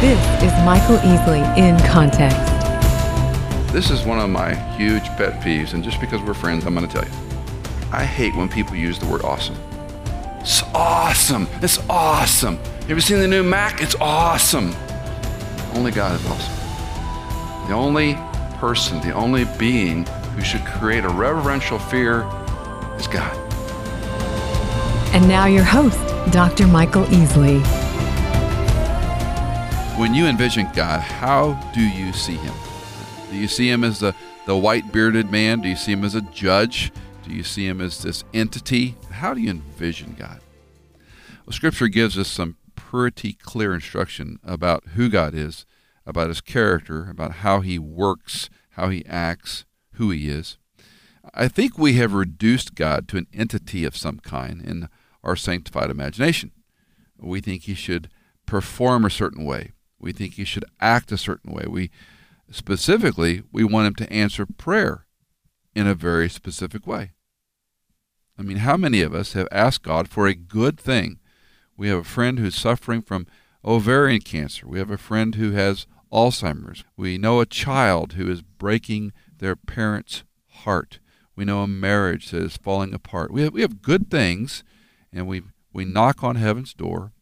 This is Michael Easley in Context. This is one of my huge pet peeves, and just because we're friends, I'm going to tell you. I hate when people use the word awesome. It's awesome. It's awesome. Have you seen the new Mac? It's awesome. Only God is awesome. The only person, the only being who should create a reverential fear is God. And now your host, Dr. Michael Easley. When you envision God, how do you see him? Do you see him as the, the white bearded man? Do you see him as a judge? Do you see him as this entity? How do you envision God? Well, Scripture gives us some pretty clear instruction about who God is, about his character, about how he works, how he acts, who he is. I think we have reduced God to an entity of some kind in our sanctified imagination. We think he should perform a certain way. We think he should act a certain way. We specifically we want him to answer prayer in a very specific way. I mean, how many of us have asked God for a good thing? We have a friend who's suffering from ovarian cancer. We have a friend who has Alzheimer's. We know a child who is breaking their parents' heart. We know a marriage that is falling apart. We have, we have good things, and we, we knock on heaven's door,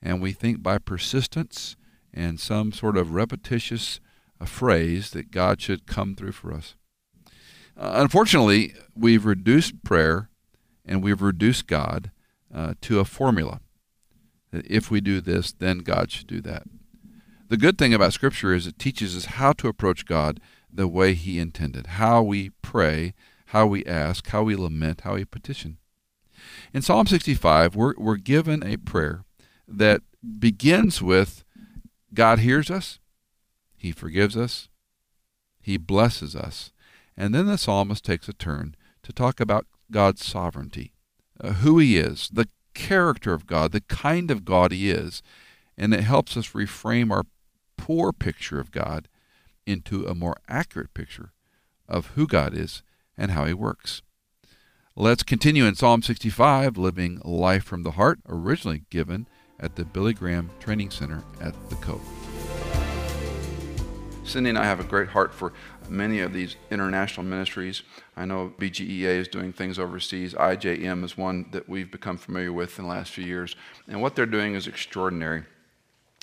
and we think by persistence and some sort of repetitious uh, phrase that God should come through for us. Uh, unfortunately, we've reduced prayer and we've reduced God uh, to a formula. That if we do this, then God should do that. The good thing about Scripture is it teaches us how to approach God the way He intended, how we pray, how we ask, how we lament, how we petition. In Psalm 65, we're, we're given a prayer that begins with God hears us, He forgives us, He blesses us, and then the psalmist takes a turn to talk about God's sovereignty, uh, who He is, the character of God, the kind of God He is, and it helps us reframe our poor picture of God into a more accurate picture of who God is and how He works. Let's continue in Psalm 65, Living Life from the Heart, originally given at the Billy Graham Training Center at the Cove. Cindy and I have a great heart for many of these international ministries. I know BGEA is doing things overseas. IJM is one that we've become familiar with in the last few years. And what they're doing is extraordinary.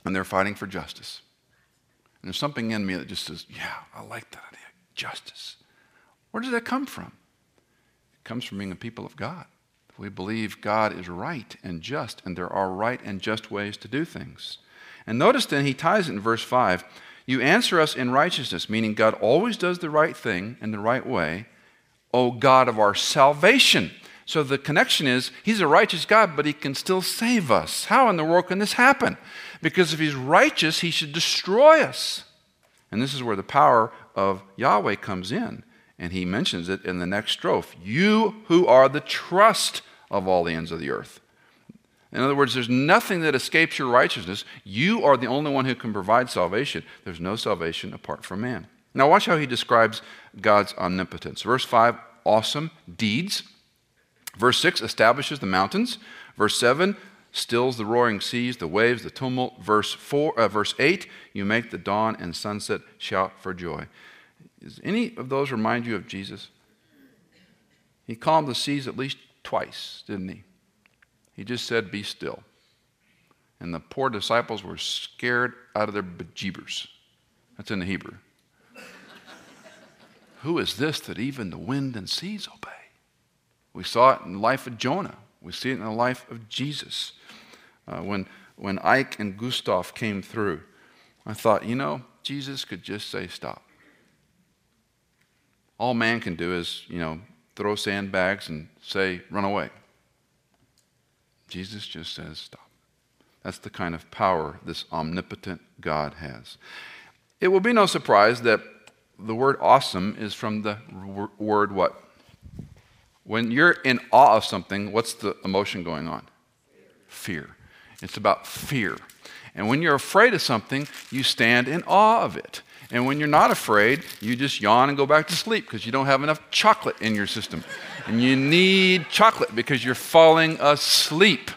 And they're fighting for justice. And there's something in me that just says, yeah, I like that idea. Justice. Where does that come from? It comes from being a people of God. We believe God is right and just, and there are right and just ways to do things. And notice then he ties it in verse 5 You answer us in righteousness, meaning God always does the right thing in the right way, O God of our salvation. So the connection is he's a righteous God, but he can still save us. How in the world can this happen? Because if he's righteous, he should destroy us. And this is where the power of Yahweh comes in. And he mentions it in the next strophe You who are the trust of all the ends of the earth. In other words, there's nothing that escapes your righteousness. You are the only one who can provide salvation. There's no salvation apart from man. Now, watch how he describes God's omnipotence. Verse 5, awesome deeds. Verse 6 establishes the mountains. Verse 7 stills the roaring seas, the waves, the tumult. Verse 4, uh, verse 8, you make the dawn and sunset shout for joy. Does any of those remind you of Jesus? He calmed the seas at least twice, didn't he? He just said, Be still. And the poor disciples were scared out of their bejeebers. That's in the Hebrew. Who is this that even the wind and seas obey? We saw it in the life of Jonah. We see it in the life of Jesus. Uh, when, when Ike and Gustav came through, I thought, you know, Jesus could just say, Stop. All man can do is, you know, throw sandbags and say, run away. Jesus just says, stop. That's the kind of power this omnipotent God has. It will be no surprise that the word awesome is from the word what? When you're in awe of something, what's the emotion going on? Fear. It's about fear. And when you're afraid of something, you stand in awe of it. And when you're not afraid, you just yawn and go back to sleep because you don't have enough chocolate in your system. And you need chocolate because you're falling asleep.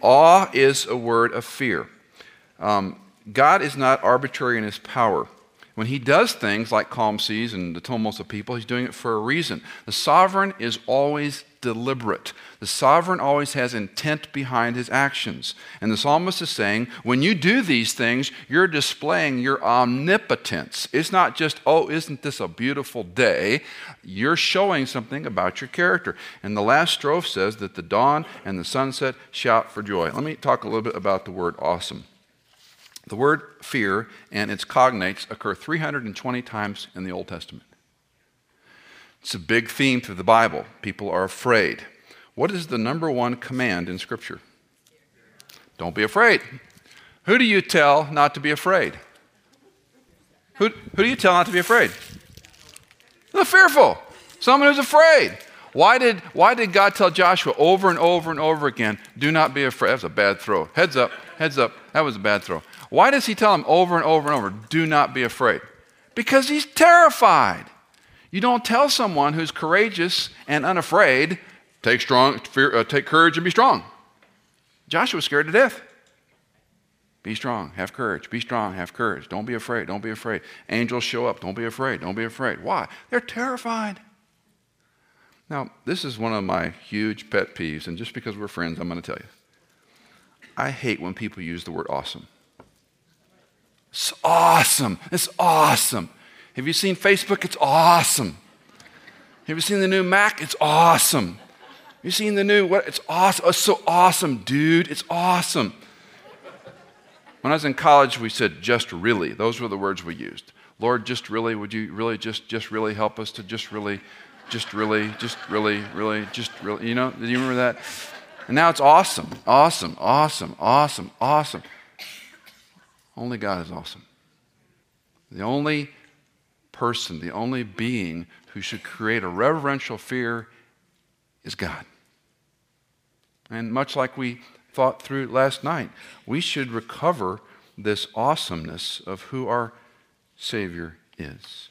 Awe is a word of fear. Um, God is not arbitrary in his power. When he does things like calm seas and the tumults of people, he's doing it for a reason. The sovereign is always deliberate. The sovereign always has intent behind his actions. And the psalmist is saying, when you do these things, you're displaying your omnipotence. It's not just, oh, isn't this a beautiful day? You're showing something about your character. And the last strophe says that the dawn and the sunset shout for joy. Let me talk a little bit about the word awesome. The word fear and its cognates occur 320 times in the Old Testament. It's a big theme through the Bible. People are afraid. What is the number one command in Scripture? Don't be afraid. Who do you tell not to be afraid? Who, who do you tell not to be afraid? The fearful. Someone who's afraid. Why did, why did God tell Joshua over and over and over again, do not be afraid? That was a bad throw. Heads up, heads up. That was a bad throw. Why does he tell him over and over and over, do not be afraid? Because he's terrified. You don't tell someone who's courageous and unafraid, take, strong, fear, uh, take courage and be strong. Joshua was scared to death. Be strong, have courage. Be strong, have courage. Don't be afraid, don't be afraid. Angels show up, don't be afraid, don't be afraid. Why? They're terrified. Now, this is one of my huge pet peeves, and just because we're friends, I'm going to tell you. I hate when people use the word awesome. It's awesome. It's awesome. Have you seen Facebook? It's awesome. Have you seen the new Mac? It's awesome. Have you seen the new what? It's awesome. Oh, it's so awesome, dude. It's awesome. When I was in college, we said just really. Those were the words we used. Lord, just really, would you really just just really help us to just really, just really, just really, really, just really, you know, do you remember that? And now it's awesome, awesome, awesome, awesome, awesome. Only God is awesome. The only person, the only being who should create a reverential fear is God. And much like we thought through last night, we should recover this awesomeness of who our Savior is.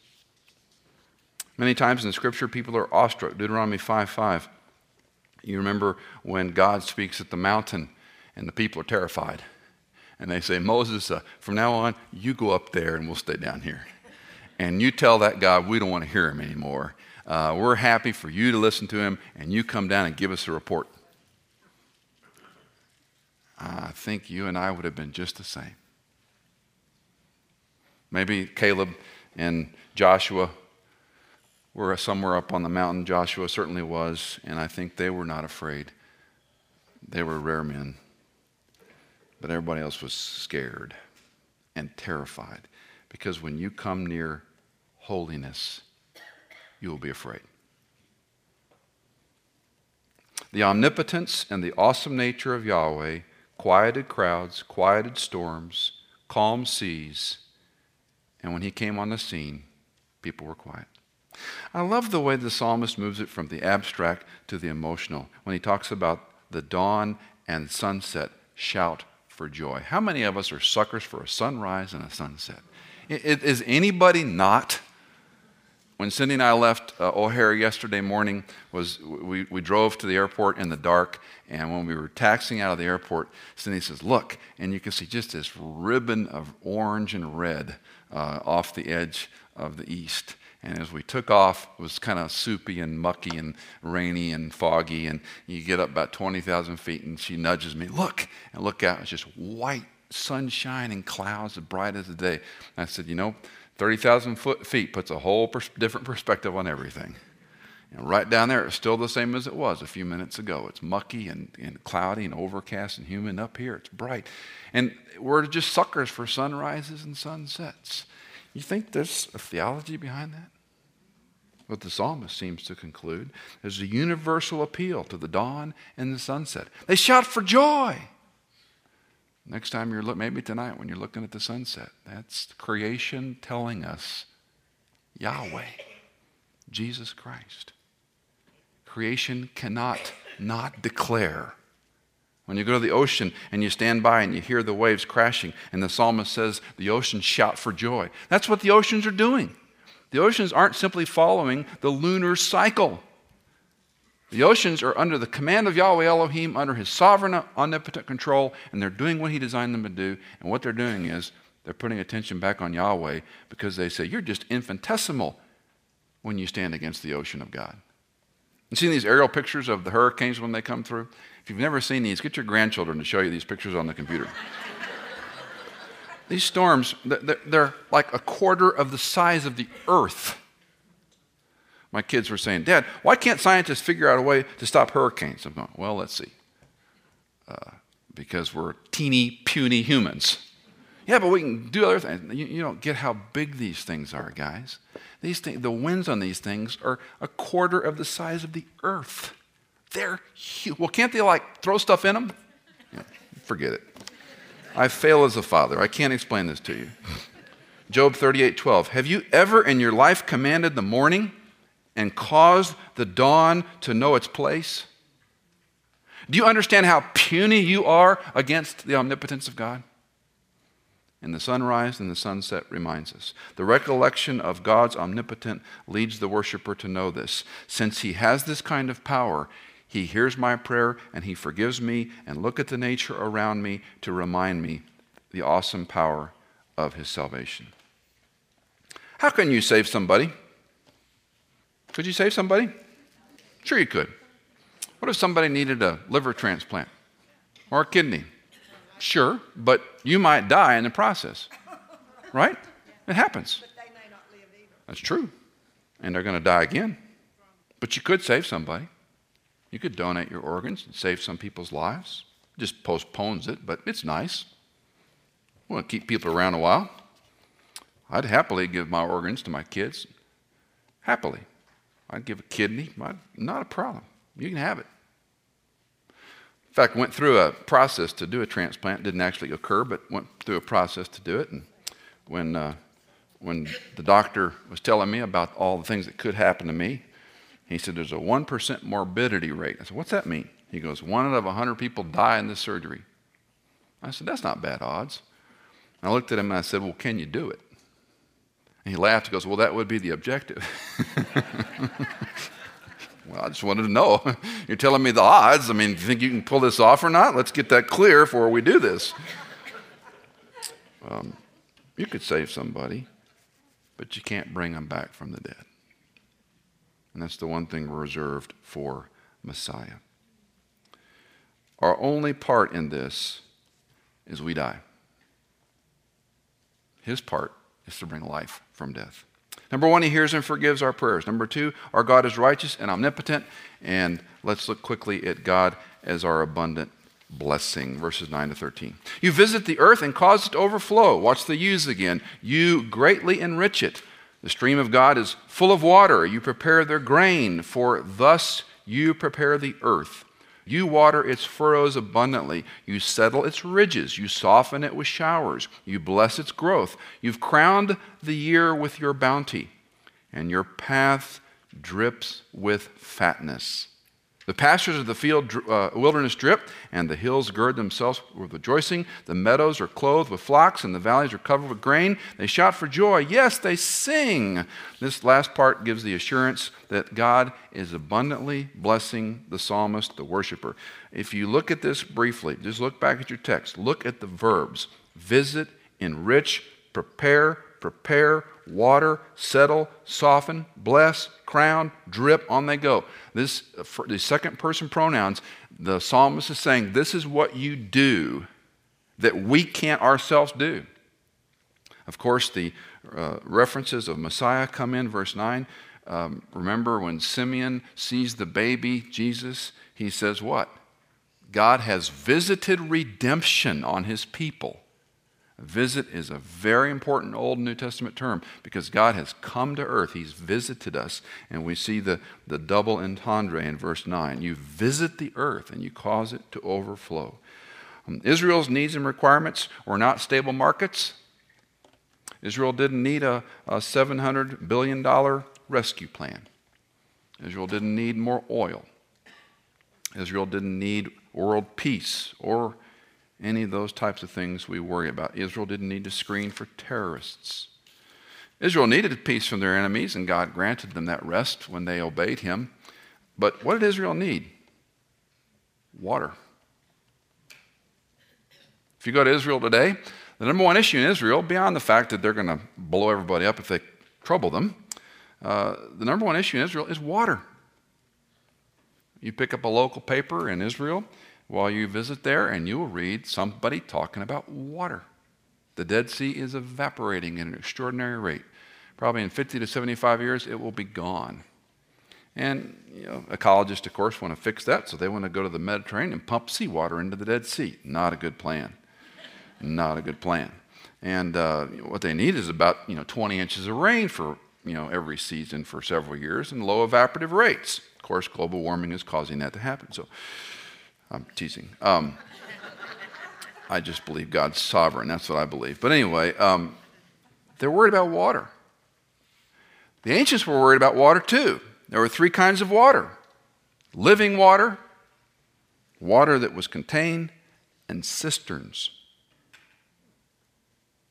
Many times in scripture, people are awestruck. Deuteronomy 5 5. You remember when God speaks at the mountain and the people are terrified and they say, Moses, uh, from now on, you go up there and we'll stay down here. And you tell that God we don't want to hear him anymore. Uh, we're happy for you to listen to him, and you come down and give us a report. I think you and I would have been just the same. Maybe Caleb and Joshua were somewhere up on the mountain. Joshua certainly was, and I think they were not afraid. They were rare men. But everybody else was scared and terrified because when you come near holiness, you will be afraid. The omnipotence and the awesome nature of Yahweh quieted crowds, quieted storms, calmed seas, and when he came on the scene, people were quiet. I love the way the psalmist moves it from the abstract to the emotional when he talks about the dawn and sunset shout for joy. How many of us are suckers for a sunrise and a sunset? Is anybody not? When Cindy and I left uh, O'Hare yesterday morning, was we, we drove to the airport in the dark, and when we were taxiing out of the airport, Cindy says, "Look," and you can see just this ribbon of orange and red uh, off the edge of the east. And as we took off, it was kind of soupy and mucky and rainy and foggy. And you get up about 20,000 feet, and she nudges me, Look! And look out, it's just white sunshine and clouds as bright as the day. I said, You know, 30,000 feet puts a whole pers- different perspective on everything. And right down there, it's still the same as it was a few minutes ago. It's mucky and, and cloudy and overcast and humid. Up here, it's bright. And we're just suckers for sunrises and sunsets. You think there's a theology behind that? What the psalmist seems to conclude is a universal appeal to the dawn and the sunset. They shout for joy. Next time you're looking, maybe tonight when you're looking at the sunset, that's creation telling us Yahweh, Jesus Christ. Creation cannot not declare when you go to the ocean and you stand by and you hear the waves crashing, and the psalmist says, the oceans shout for joy. That's what the oceans are doing. The oceans aren't simply following the lunar cycle. The oceans are under the command of Yahweh Elohim, under his sovereign, omnipotent control, and they're doing what he designed them to do. And what they're doing is they're putting attention back on Yahweh because they say, You're just infinitesimal when you stand against the ocean of God. You seen these aerial pictures of the hurricanes when they come through? If you've never seen these, get your grandchildren to show you these pictures on the computer. these storms, they're like a quarter of the size of the earth. My kids were saying, Dad, why can't scientists figure out a way to stop hurricanes? I'm going, Well, let's see. Uh, because we're teeny, puny humans. Yeah, but we can do other things. You, you, don't get how big these things are, guys. These things, the winds on these things are a quarter of the size of the earth. They're huge. Well, can't they like throw stuff in them? Yeah, forget it. I fail as a father. I can't explain this to you. Job 38 12. Have you ever in your life commanded the morning and caused the dawn to know its place? Do you understand how puny you are against the omnipotence of God? And the sunrise and the sunset reminds us. The recollection of God's omnipotent leads the worshiper to know this. Since he has this kind of power, he hears my prayer and he forgives me and look at the nature around me to remind me the awesome power of his salvation. How can you save somebody? Could you save somebody? Sure you could. What if somebody needed a liver transplant or a kidney? Sure, but you might die in the process. Right? It happens. That's true. And they're going to die again. But you could save somebody. You could donate your organs and save some people's lives. Just postpones it, but it's nice. We want to keep people around a while. I'd happily give my organs to my kids. Happily. I'd give a kidney. I'd, not a problem. You can have it. In fact, went through a process to do a transplant. Didn't actually occur, but went through a process to do it. And when, uh, when the doctor was telling me about all the things that could happen to me, he said, There's a 1% morbidity rate. I said, What's that mean? He goes, One out of 100 people die in this surgery. I said, That's not bad odds. And I looked at him and I said, Well, can you do it? And he laughed and goes, Well, that would be the objective. Well, I just wanted to know. You're telling me the odds. I mean, do you think you can pull this off or not? Let's get that clear before we do this. Um, you could save somebody, but you can't bring them back from the dead. And that's the one thing reserved for Messiah. Our only part in this is we die. His part is to bring life from death. Number one, he hears and forgives our prayers. Number two, our God is righteous and omnipotent. And let's look quickly at God as our abundant blessing. Verses 9 to 13. You visit the earth and cause it to overflow. Watch the use again. You greatly enrich it. The stream of God is full of water. You prepare their grain, for thus you prepare the earth. You water its furrows abundantly. You settle its ridges. You soften it with showers. You bless its growth. You've crowned the year with your bounty, and your path drips with fatness. The pastures of the field uh, wilderness drip, and the hills gird themselves with rejoicing. The meadows are clothed with flocks, and the valleys are covered with grain. They shout for joy. Yes, they sing. This last part gives the assurance that God is abundantly blessing the psalmist, the worshiper. If you look at this briefly, just look back at your text, look at the verbs visit, enrich, prepare, prepare, water, settle, soften, bless, crown, drip, on they go. This, for the second person pronouns, the psalmist is saying, This is what you do that we can't ourselves do. Of course, the uh, references of Messiah come in, verse 9. Um, remember when Simeon sees the baby, Jesus, he says, What? God has visited redemption on his people Visit is a very important Old New Testament term because God has come to earth. He's visited us. And we see the, the double entendre in verse 9. You visit the earth and you cause it to overflow. Um, Israel's needs and requirements were not stable markets. Israel didn't need a, a $700 billion rescue plan. Israel didn't need more oil. Israel didn't need world peace or any of those types of things we worry about. Israel didn't need to screen for terrorists. Israel needed peace from their enemies, and God granted them that rest when they obeyed Him. But what did Israel need? Water. If you go to Israel today, the number one issue in Israel, beyond the fact that they're going to blow everybody up if they trouble them, uh, the number one issue in Israel is water. You pick up a local paper in Israel while you visit there, and you will read somebody talking about water. The Dead Sea is evaporating at an extraordinary rate. Probably in 50 to 75 years, it will be gone. And you know, ecologists, of course, want to fix that, so they want to go to the Mediterranean and pump seawater into the Dead Sea. Not a good plan. Not a good plan. And uh, what they need is about you know 20 inches of rain for you know every season for several years and low evaporative rates. Of course, global warming is causing that to happen. So I'm teasing. Um, I just believe God's sovereign. That's what I believe. But anyway, um, they're worried about water. The ancients were worried about water too. There were three kinds of water living water, water that was contained, and cisterns.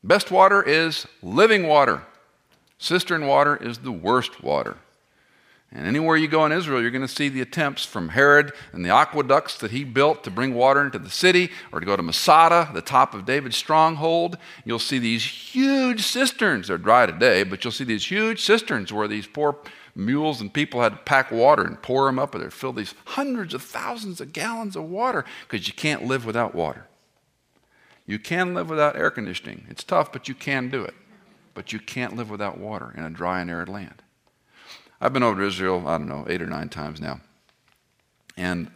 Best water is living water. Cistern water is the worst water. And anywhere you go in Israel, you're going to see the attempts from Herod and the aqueducts that he built to bring water into the city, or to go to Masada, the top of David's stronghold. You'll see these huge cisterns. They're dry today, but you'll see these huge cisterns where these poor mules and people had to pack water and pour them up, and they fill these hundreds of thousands of gallons of water because you can't live without water. You can live without air conditioning. It's tough, but you can do it. But you can't live without water in a dry and arid land. I've been over to Israel, I don't know, eight or nine times now. And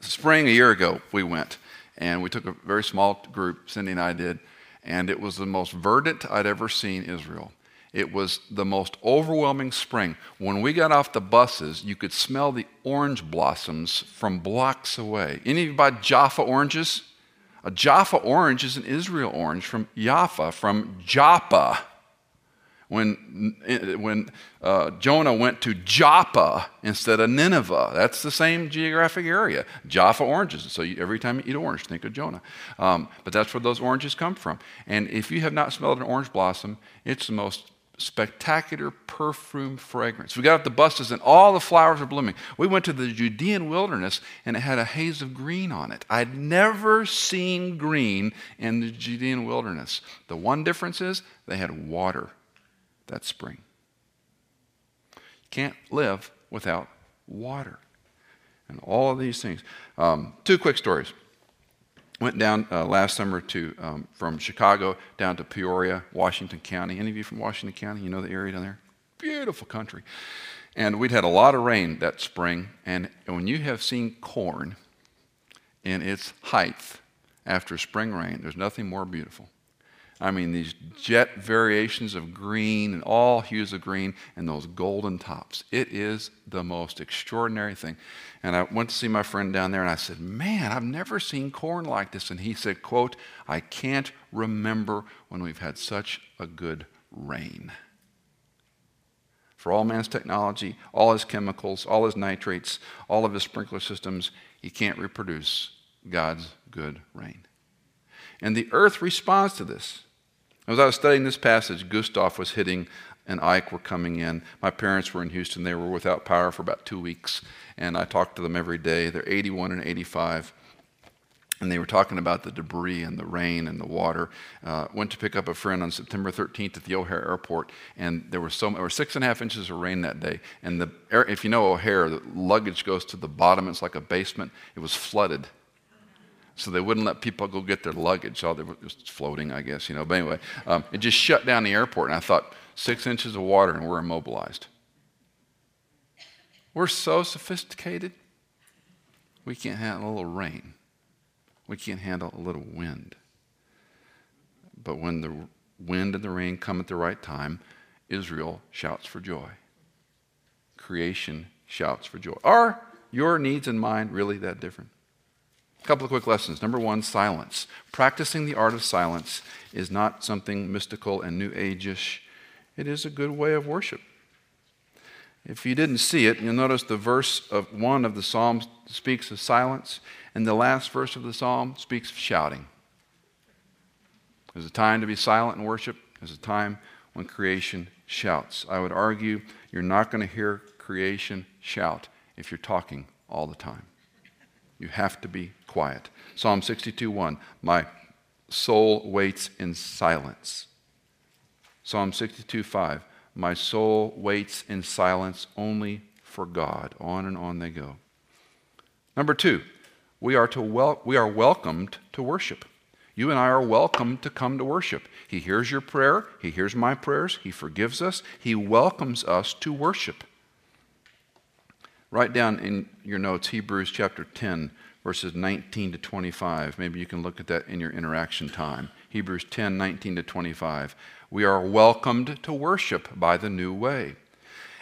spring a year ago, we went. And we took a very small group, Cindy and I did. And it was the most verdant I'd ever seen Israel. It was the most overwhelming spring. When we got off the buses, you could smell the orange blossoms from blocks away. Any of you buy Jaffa oranges? A Jaffa orange is an Israel orange from Jaffa, from Joppa. When, when uh, Jonah went to Joppa instead of Nineveh, that's the same geographic area. Jaffa oranges. So you, every time you eat orange, think of Jonah. Um, but that's where those oranges come from. And if you have not smelled an orange blossom, it's the most spectacular perfume fragrance. We got up the buses and all the flowers are blooming. We went to the Judean wilderness and it had a haze of green on it. I'd never seen green in the Judean wilderness. The one difference is they had water that spring. You can't live without water. And all of these things. Um, two quick stories. Went down uh, last summer to um, from Chicago down to Peoria, Washington County. Any of you from Washington County? You know the area down there? Beautiful country. And we'd had a lot of rain that spring. And when you have seen corn in its height after spring rain, there's nothing more beautiful. I mean, these jet variations of green and all hues of green and those golden tops. It is the most extraordinary thing. And I went to see my friend down there and I said, Man, I've never seen corn like this. And he said, quote, I can't remember when we've had such a good rain. For all man's technology, all his chemicals, all his nitrates, all of his sprinkler systems, he can't reproduce God's good rain. And the earth responds to this. As I was studying this passage, Gustav was hitting and Ike were coming in. My parents were in Houston. They were without power for about two weeks, and I talked to them every day. They're 81 and 85. And they were talking about the debris and the rain and the water. Uh, went to pick up a friend on September 13th at the O'Hare Airport, and there were so there were six and a half inches of rain that day. And the if you know O'Hare, the luggage goes to the bottom. It's like a basement. It was flooded so they wouldn't let people go get their luggage. All they were just floating, I guess, you know. But anyway, um, it just shut down the airport, and I thought, six inches of water, and we're immobilized. We're so sophisticated, we can't handle a little rain. We can't handle a little wind. But when the wind and the rain come at the right time, Israel shouts for joy. Creation shouts for joy. Are your needs and mine really that different? A couple of quick lessons. Number one, silence. Practicing the art of silence is not something mystical and new age-ish. It is a good way of worship. If you didn't see it, you'll notice the verse of one of the Psalms speaks of silence, and the last verse of the Psalm speaks of shouting. There's a time to be silent in worship. There's a time when creation shouts. I would argue you're not going to hear creation shout if you're talking all the time. You have to be quiet. Psalm 62 1 My soul waits in silence. Psalm 62 5 My soul waits in silence only for God. On and on they go. Number two, we are, to wel- we are welcomed to worship. You and I are welcome to come to worship. He hears your prayer, He hears my prayers, He forgives us, He welcomes us to worship. Write down in your notes Hebrews chapter 10, verses 19 to 25. Maybe you can look at that in your interaction time. Hebrews 10, 19 to 25. We are welcomed to worship by the new way.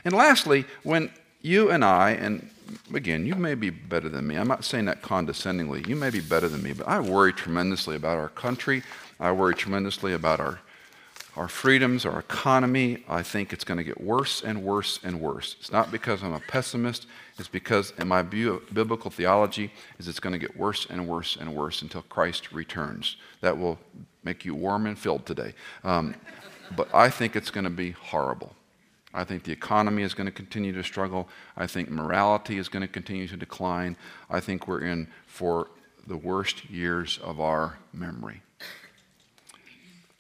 And lastly, when you and I, and again, you may be better than me. I'm not saying that condescendingly. You may be better than me, but I worry tremendously about our country. I worry tremendously about our our freedoms, our economy, I think it's going to get worse and worse and worse. It's not because I'm a pessimist, it's because in my biblical theology is it's going to get worse and worse and worse until Christ returns. That will make you warm and filled today. Um, but I think it's going to be horrible. I think the economy is going to continue to struggle. I think morality is going to continue to decline. I think we're in for the worst years of our memory.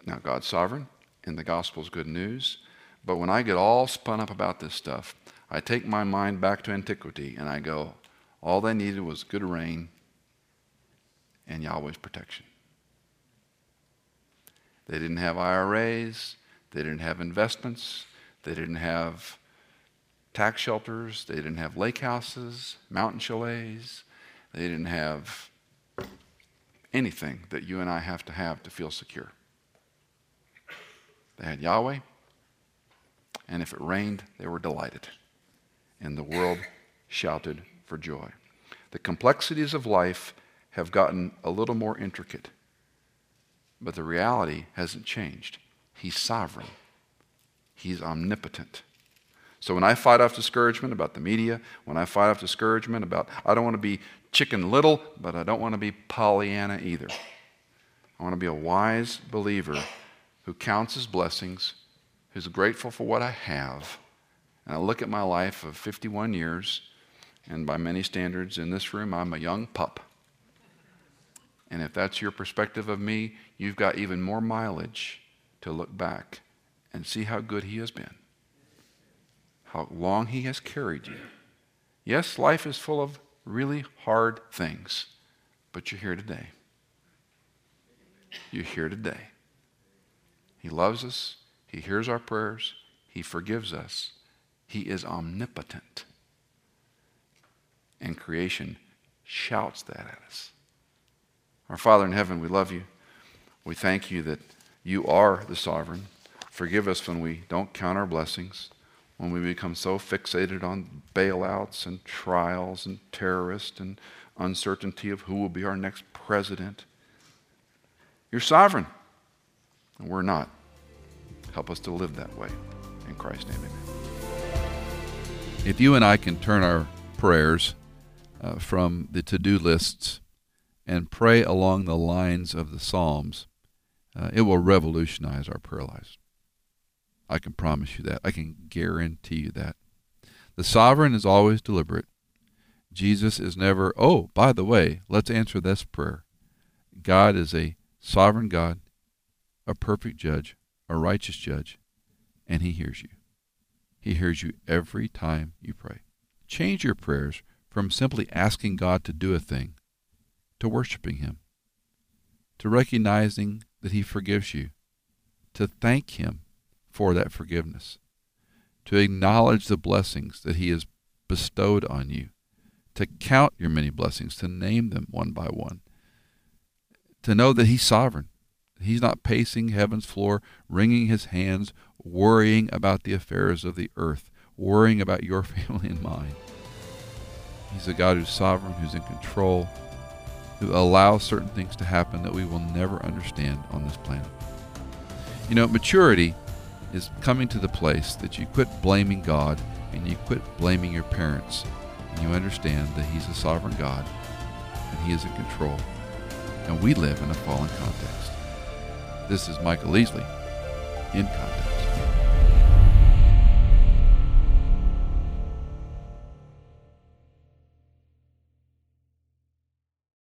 Now, God's sovereign and the gospel is good news. But when I get all spun up about this stuff, I take my mind back to antiquity and I go, all they needed was good rain and Yahweh's protection. They didn't have IRAs, they didn't have investments, they didn't have tax shelters, they didn't have lake houses, mountain chalets, they didn't have anything that you and I have to have to feel secure. They had Yahweh, and if it rained, they were delighted. And the world shouted for joy. The complexities of life have gotten a little more intricate, but the reality hasn't changed. He's sovereign, He's omnipotent. So when I fight off discouragement about the media, when I fight off discouragement about, I don't want to be chicken little, but I don't want to be Pollyanna either. I want to be a wise believer who counts his blessings, who's grateful for what I have. And I look at my life of 51 years, and by many standards in this room, I'm a young pup. And if that's your perspective of me, you've got even more mileage to look back and see how good He has been, how long He has carried you. Yes, life is full of really hard things, but you're here today. You're here today. He loves us. He hears our prayers. He forgives us. He is omnipotent. And creation shouts that at us. Our Father in heaven, we love you. We thank you that you are the sovereign. Forgive us when we don't count our blessings, when we become so fixated on bailouts and trials and terrorists and uncertainty of who will be our next president. You're sovereign and we're not. Help us to live that way. In Christ's name, amen. If you and I can turn our prayers uh, from the to do lists and pray along the lines of the Psalms, uh, it will revolutionize our prayer lives. I can promise you that. I can guarantee you that. The sovereign is always deliberate. Jesus is never, oh, by the way, let's answer this prayer. God is a sovereign God a perfect judge, a righteous judge, and he hears you. He hears you every time you pray. Change your prayers from simply asking God to do a thing to worshiping Him, to recognizing that He forgives you, to thank Him for that forgiveness, to acknowledge the blessings that He has bestowed on you, to count your many blessings, to name them one by one, to know that He's sovereign, He's not pacing heaven's floor, wringing his hands, worrying about the affairs of the earth, worrying about your family and mine. He's a God who's sovereign, who's in control, who allows certain things to happen that we will never understand on this planet. You know, maturity is coming to the place that you quit blaming God and you quit blaming your parents and you understand that He's a sovereign God and He is in control. And we live in a fallen context. This is Michael Easley in context.